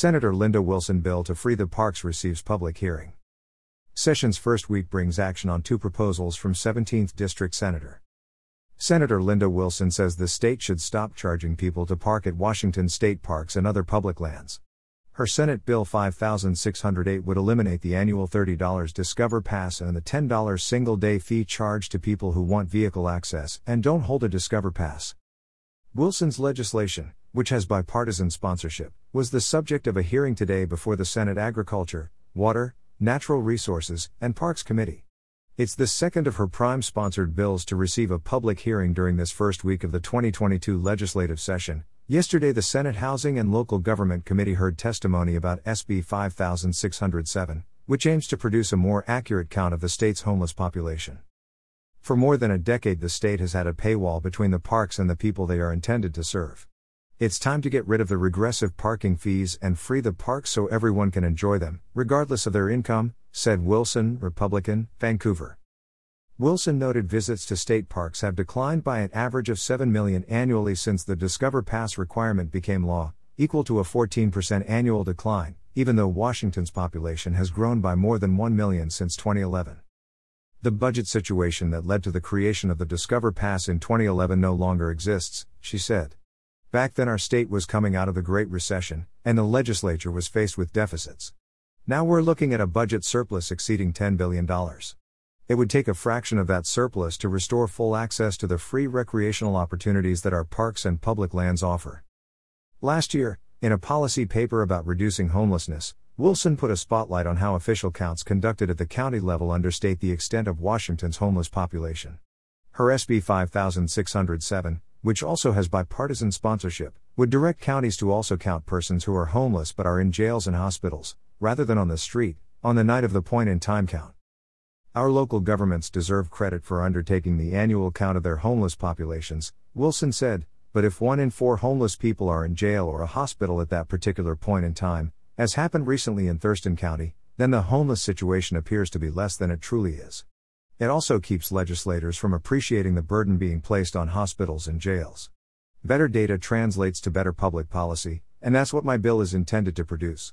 Senator Linda Wilson bill to free the parks receives public hearing. Session's first week brings action on two proposals from 17th District Senator. Senator Linda Wilson says the state should stop charging people to park at Washington state parks and other public lands. Her Senate Bill 5608 would eliminate the annual $30 Discover Pass and the $10 single day fee charged to people who want vehicle access and don't hold a Discover Pass. Wilson's legislation, which has bipartisan sponsorship, was the subject of a hearing today before the Senate Agriculture, Water, Natural Resources, and Parks Committee. It's the second of her prime sponsored bills to receive a public hearing during this first week of the 2022 legislative session. Yesterday, the Senate Housing and Local Government Committee heard testimony about SB 5607, which aims to produce a more accurate count of the state's homeless population. For more than a decade, the state has had a paywall between the parks and the people they are intended to serve. It's time to get rid of the regressive parking fees and free the parks so everyone can enjoy them, regardless of their income, said Wilson, Republican, Vancouver. Wilson noted visits to state parks have declined by an average of 7 million annually since the Discover Pass requirement became law, equal to a 14% annual decline, even though Washington's population has grown by more than 1 million since 2011. The budget situation that led to the creation of the Discover Pass in 2011 no longer exists, she said. Back then, our state was coming out of the Great Recession, and the legislature was faced with deficits. Now we're looking at a budget surplus exceeding $10 billion. It would take a fraction of that surplus to restore full access to the free recreational opportunities that our parks and public lands offer. Last year, in a policy paper about reducing homelessness, Wilson put a spotlight on how official counts conducted at the county level understate the extent of Washington's homeless population. Her SB 5607, which also has bipartisan sponsorship, would direct counties to also count persons who are homeless but are in jails and hospitals, rather than on the street, on the night of the point in time count. Our local governments deserve credit for undertaking the annual count of their homeless populations, Wilson said, but if one in four homeless people are in jail or a hospital at that particular point in time, as happened recently in Thurston County, then the homeless situation appears to be less than it truly is. It also keeps legislators from appreciating the burden being placed on hospitals and jails. Better data translates to better public policy, and that's what my bill is intended to produce.